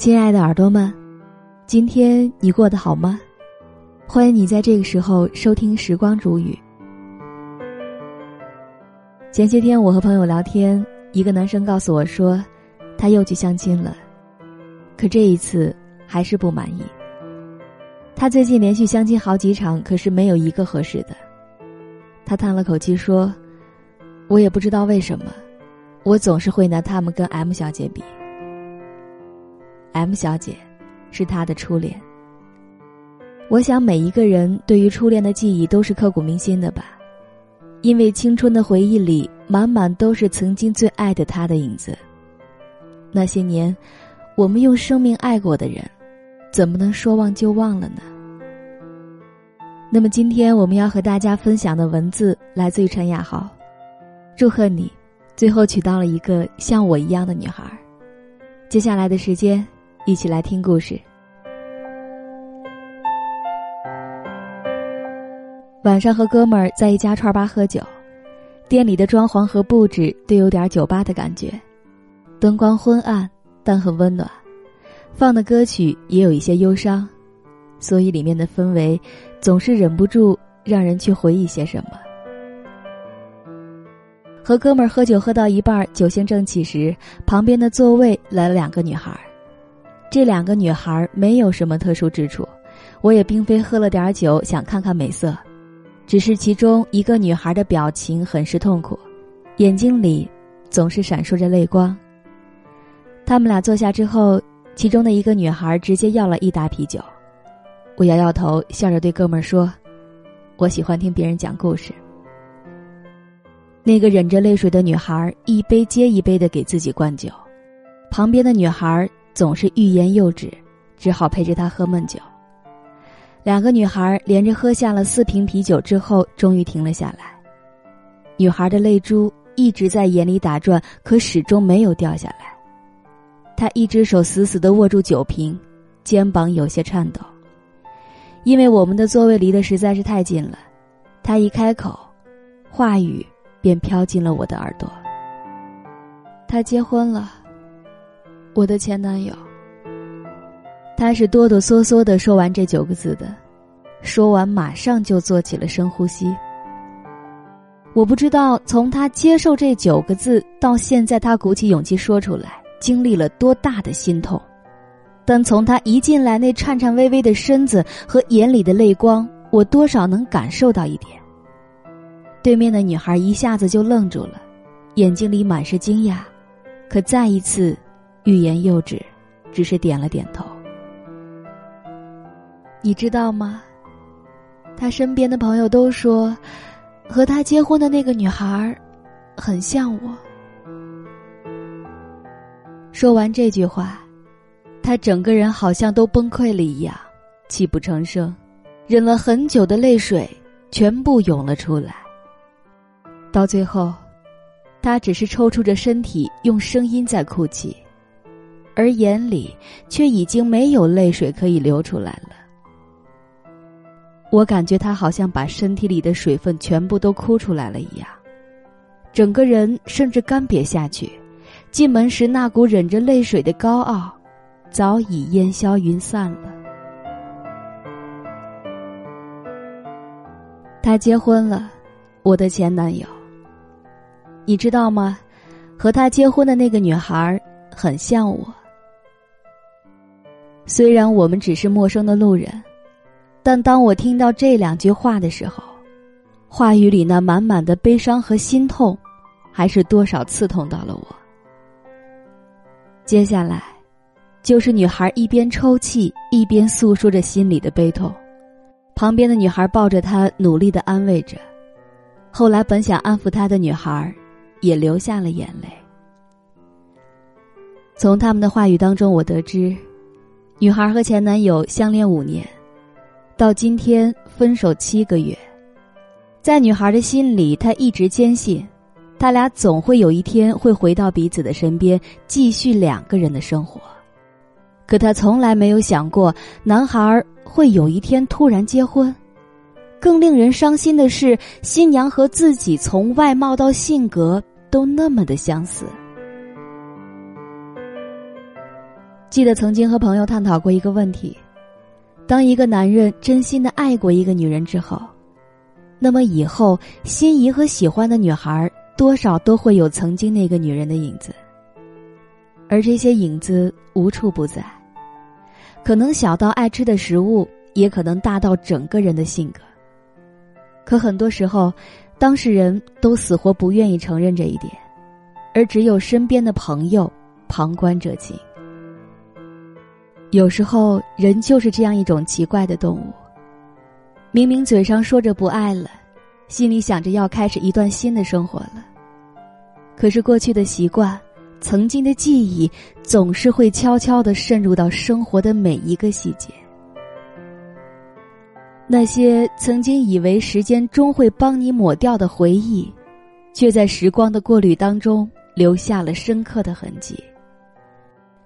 亲爱的耳朵们，今天你过得好吗？欢迎你在这个时候收听《时光煮雨》。前些天我和朋友聊天，一个男生告诉我说，他又去相亲了，可这一次还是不满意。他最近连续相亲好几场，可是没有一个合适的。他叹了口气说：“我也不知道为什么，我总是会拿他们跟 M 小姐比。” M 小姐，是他的初恋。我想每一个人对于初恋的记忆都是刻骨铭心的吧，因为青春的回忆里满满都是曾经最爱的他的影子。那些年，我们用生命爱过的人，怎么能说忘就忘了呢？那么今天我们要和大家分享的文字来自于陈雅豪，祝贺你，最后娶到了一个像我一样的女孩。接下来的时间。一起来听故事。晚上和哥们儿在一家串吧喝酒，店里的装潢和布置都有点酒吧的感觉，灯光昏暗但很温暖，放的歌曲也有一些忧伤，所以里面的氛围总是忍不住让人去回忆些什么。和哥们儿喝酒喝到一半，酒兴正起时，旁边的座位来了两个女孩。这两个女孩没有什么特殊之处，我也并非喝了点酒想看看美色，只是其中一个女孩的表情很是痛苦，眼睛里总是闪烁着泪光。他们俩坐下之后，其中的一个女孩直接要了一打啤酒，我摇摇头，笑着对哥们儿说：“我喜欢听别人讲故事。”那个忍着泪水的女孩一杯接一杯的给自己灌酒，旁边的女孩。总是欲言又止，只好陪着他喝闷酒。两个女孩连着喝下了四瓶啤酒之后，终于停了下来。女孩的泪珠一直在眼里打转，可始终没有掉下来。她一只手死死的握住酒瓶，肩膀有些颤抖。因为我们的座位离得实在是太近了，她一开口，话语便飘进了我的耳朵。她结婚了。我的前男友，他是哆哆嗦嗦的说完这九个字的，说完马上就做起了深呼吸。我不知道从他接受这九个字到现在，他鼓起勇气说出来，经历了多大的心痛，但从他一进来那颤颤巍巍的身子和眼里的泪光，我多少能感受到一点。对面的女孩一下子就愣住了，眼睛里满是惊讶，可再一次。欲言又止，只是点了点头。你知道吗？他身边的朋友都说，和他结婚的那个女孩，很像我。说完这句话，他整个人好像都崩溃了一样，泣不成声，忍了很久的泪水全部涌了出来。到最后，他只是抽搐着身体，用声音在哭泣。而眼里却已经没有泪水可以流出来了。我感觉他好像把身体里的水分全部都哭出来了一样，整个人甚至干瘪下去。进门时那股忍着泪水的高傲，早已烟消云散了。他结婚了，我的前男友。你知道吗？和他结婚的那个女孩很像我。虽然我们只是陌生的路人，但当我听到这两句话的时候，话语里那满满的悲伤和心痛，还是多少刺痛到了我。接下来，就是女孩一边抽泣一边诉说着心里的悲痛，旁边的女孩抱着她努力的安慰着，后来本想安抚她的女孩，也流下了眼泪。从他们的话语当中，我得知。女孩和前男友相恋五年，到今天分手七个月，在女孩的心里，她一直坚信，他俩总会有一天会回到彼此的身边，继续两个人的生活。可她从来没有想过，男孩会有一天突然结婚。更令人伤心的是，新娘和自己从外貌到性格都那么的相似。记得曾经和朋友探讨过一个问题：当一个男人真心的爱过一个女人之后，那么以后心仪和喜欢的女孩多少都会有曾经那个女人的影子，而这些影子无处不在，可能小到爱吃的食物，也可能大到整个人的性格。可很多时候，当事人都死活不愿意承认这一点，而只有身边的朋友旁观者清。有时候，人就是这样一种奇怪的动物。明明嘴上说着不爱了，心里想着要开始一段新的生活了，可是过去的习惯、曾经的记忆，总是会悄悄的渗入到生活的每一个细节。那些曾经以为时间终会帮你抹掉的回忆，却在时光的过滤当中留下了深刻的痕迹。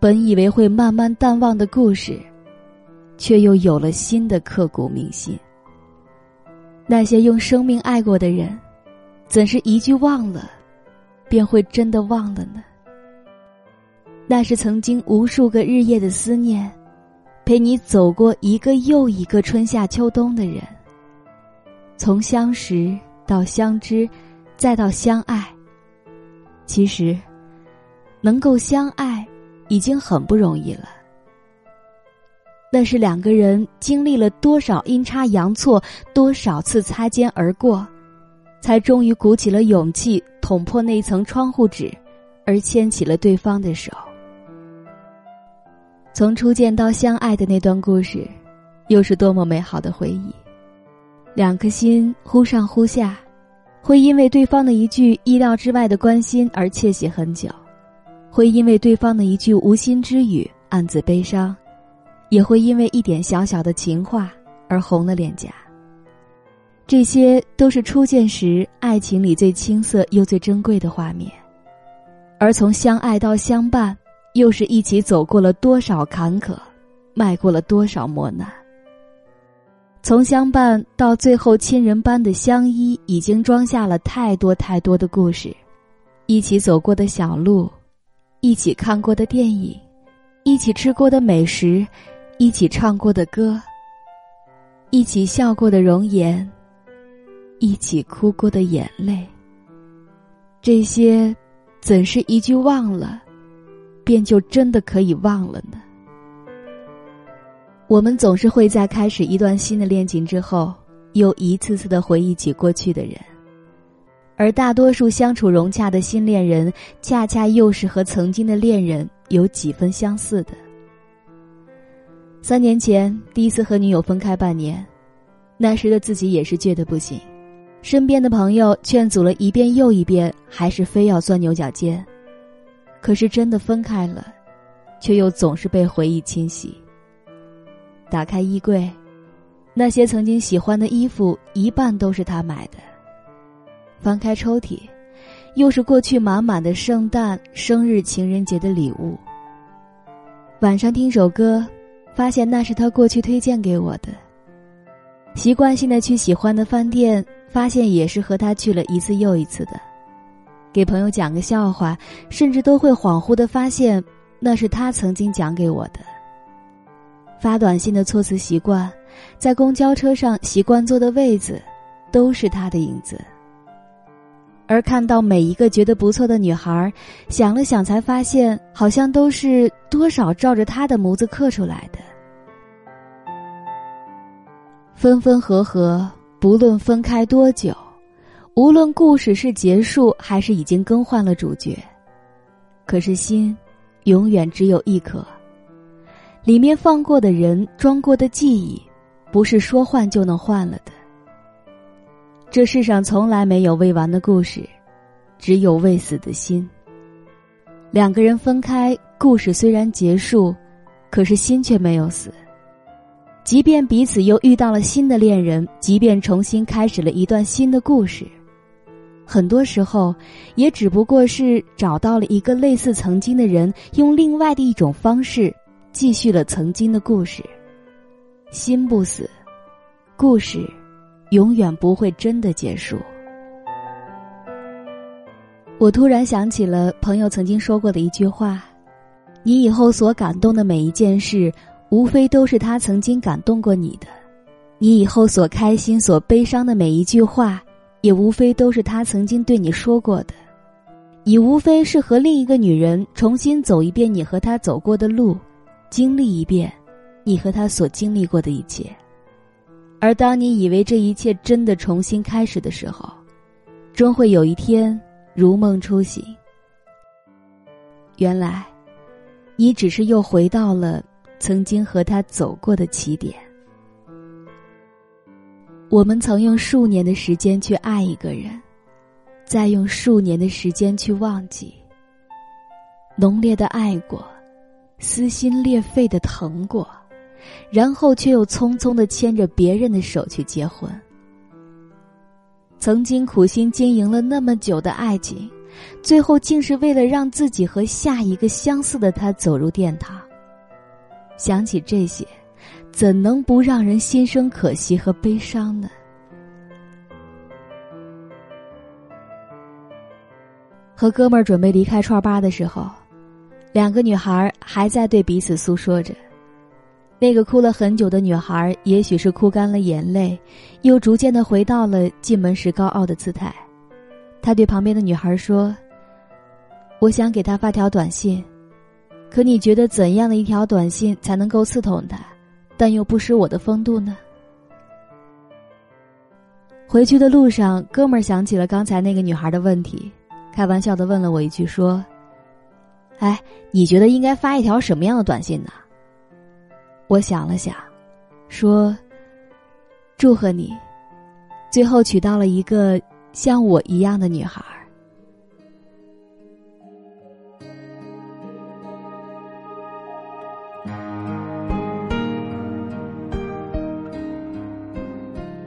本以为会慢慢淡忘的故事，却又有了新的刻骨铭心。那些用生命爱过的人，怎是一句忘了，便会真的忘了呢？那是曾经无数个日夜的思念，陪你走过一个又一个春夏秋冬的人。从相识到相知，再到相爱。其实，能够相爱。已经很不容易了。那是两个人经历了多少阴差阳错，多少次擦肩而过，才终于鼓起了勇气捅破那层窗户纸，而牵起了对方的手。从初见到相爱的那段故事，又是多么美好的回忆。两颗心忽上忽下，会因为对方的一句意料之外的关心而窃喜很久。会因为对方的一句无心之语暗自悲伤，也会因为一点小小的情话而红了脸颊。这些都是初见时爱情里最青涩又最珍贵的画面，而从相爱到相伴，又是一起走过了多少坎坷，迈过了多少磨难。从相伴到最后亲人般的相依，已经装下了太多太多的故事，一起走过的小路。一起看过的电影，一起吃过的美食，一起唱过的歌，一起笑过的容颜，一起哭过的眼泪。这些，怎是一句忘了，便就真的可以忘了呢？我们总是会在开始一段新的恋情之后，又一次次的回忆起过去的人。而大多数相处融洽的新恋人，恰恰又是和曾经的恋人有几分相似的。三年前第一次和女友分开半年，那时的自己也是倔得不行，身边的朋友劝阻了一遍又一遍，还是非要钻牛角尖。可是真的分开了，却又总是被回忆侵袭。打开衣柜，那些曾经喜欢的衣服，一半都是他买的。翻开抽屉，又是过去满满的圣诞、生日、情人节的礼物。晚上听首歌，发现那是他过去推荐给我的。习惯性的去喜欢的饭店，发现也是和他去了一次又一次的。给朋友讲个笑话，甚至都会恍惚的发现那是他曾经讲给我的。发短信的措辞习惯，在公交车上习惯坐的位子，都是他的影子。而看到每一个觉得不错的女孩，想了想才发现，好像都是多少照着她的模子刻出来的。分分合合，不论分开多久，无论故事是结束还是已经更换了主角，可是心，永远只有一颗。里面放过的人，装过的记忆，不是说换就能换了的。这世上从来没有未完的故事，只有未死的心。两个人分开，故事虽然结束，可是心却没有死。即便彼此又遇到了新的恋人，即便重新开始了一段新的故事，很多时候也只不过是找到了一个类似曾经的人，用另外的一种方式继续了曾经的故事。心不死，故事。永远不会真的结束。我突然想起了朋友曾经说过的一句话：“你以后所感动的每一件事，无非都是他曾经感动过你的；你以后所开心、所悲伤的每一句话，也无非都是他曾经对你说过的。你无非是和另一个女人重新走一遍你和他走过的路，经历一遍你和他所经历过的一切。而当你以为这一切真的重新开始的时候，终会有一天如梦初醒。原来，你只是又回到了曾经和他走过的起点。我们曾用数年的时间去爱一个人，再用数年的时间去忘记。浓烈的爱过，撕心裂肺的疼过。然后却又匆匆的牵着别人的手去结婚。曾经苦心经营了那么久的爱情，最后竟是为了让自己和下一个相似的他走入殿堂。想起这些，怎能不让人心生可惜和悲伤呢？和哥们儿准备离开串吧的时候，两个女孩还在对彼此诉说着。那个哭了很久的女孩，也许是哭干了眼泪，又逐渐的回到了进门时高傲的姿态。他对旁边的女孩说：“我想给他发条短信，可你觉得怎样的一条短信才能够刺痛他，但又不失我的风度呢？”回去的路上，哥们儿想起了刚才那个女孩的问题，开玩笑的问了我一句说：“哎，你觉得应该发一条什么样的短信呢？”我想了想，说：“祝贺你，最后娶到了一个像我一样的女孩。”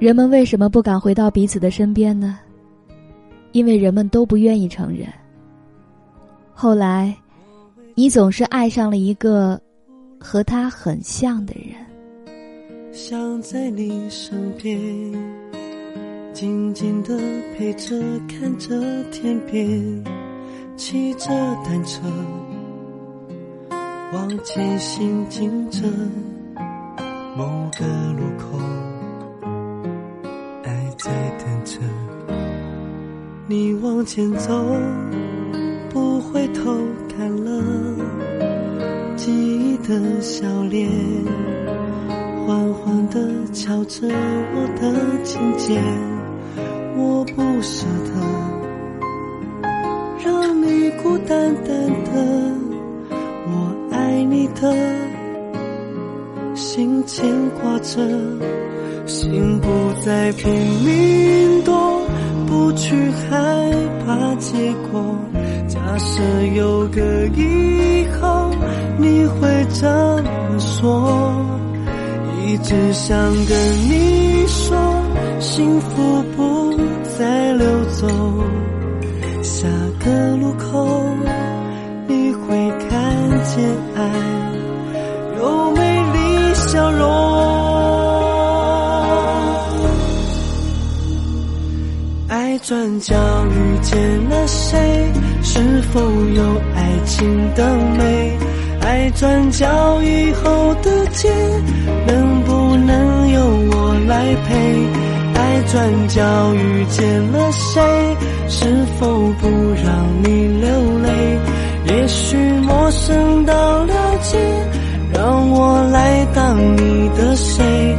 人们为什么不敢回到彼此的身边呢？因为人们都不愿意承认。后来，你总是爱上了一个。和他很像的人，想在你身边，静静的陪着，看着天边，骑着单车，往前行进着，某个路口，爱在等着，你往前走，不回头。的笑脸，缓缓地敲着我的琴键，我不舍得让你孤单单的，我爱你的心牵挂着，心不再拼命躲，不去害怕结果。假设有个以后。你会怎么说？一直想跟你说，幸福不再溜走。下个路口，你会看见爱有美丽笑容。爱转角遇见了谁？是否有爱情的美？爱转角以后的街，能不能由我来陪？爱转角遇见了谁？是否不让你流泪？也许陌生到了解，让我来当你的谁？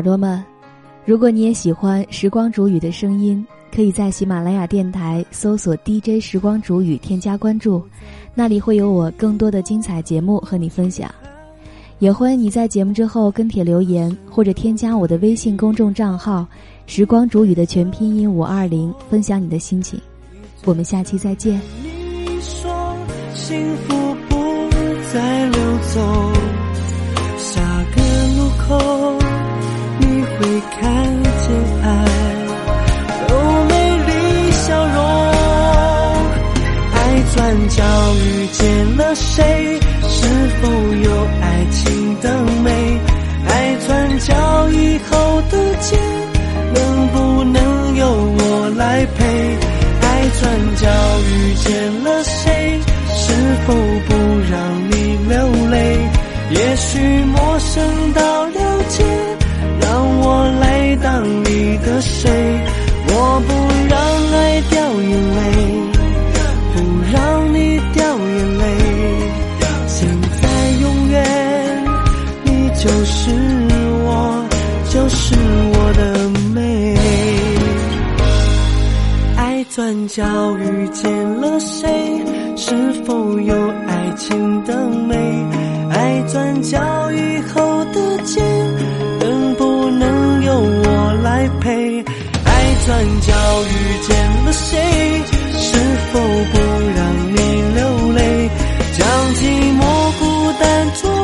耳朵们，如果你也喜欢时光煮雨的声音，可以在喜马拉雅电台搜索 DJ 时光煮雨，添加关注，那里会有我更多的精彩节目和你分享。也欢迎你在节目之后跟帖留言，或者添加我的微信公众账号“时光煮雨”的全拼音五二零，分享你的心情。我们下期再见。你说幸福。不再流走，下个路口会看见爱都美丽笑容爱转角遇见了谁？是否有爱情的美？爱转角以后的街能不能由我来陪爱转角遇见了谁？是否不让你流泪？也许陌生到转角遇见了谁是否有爱情的美爱转角以后的街能不能有我来陪爱转角遇见了谁是否不让你流泪？将寂寞孤单中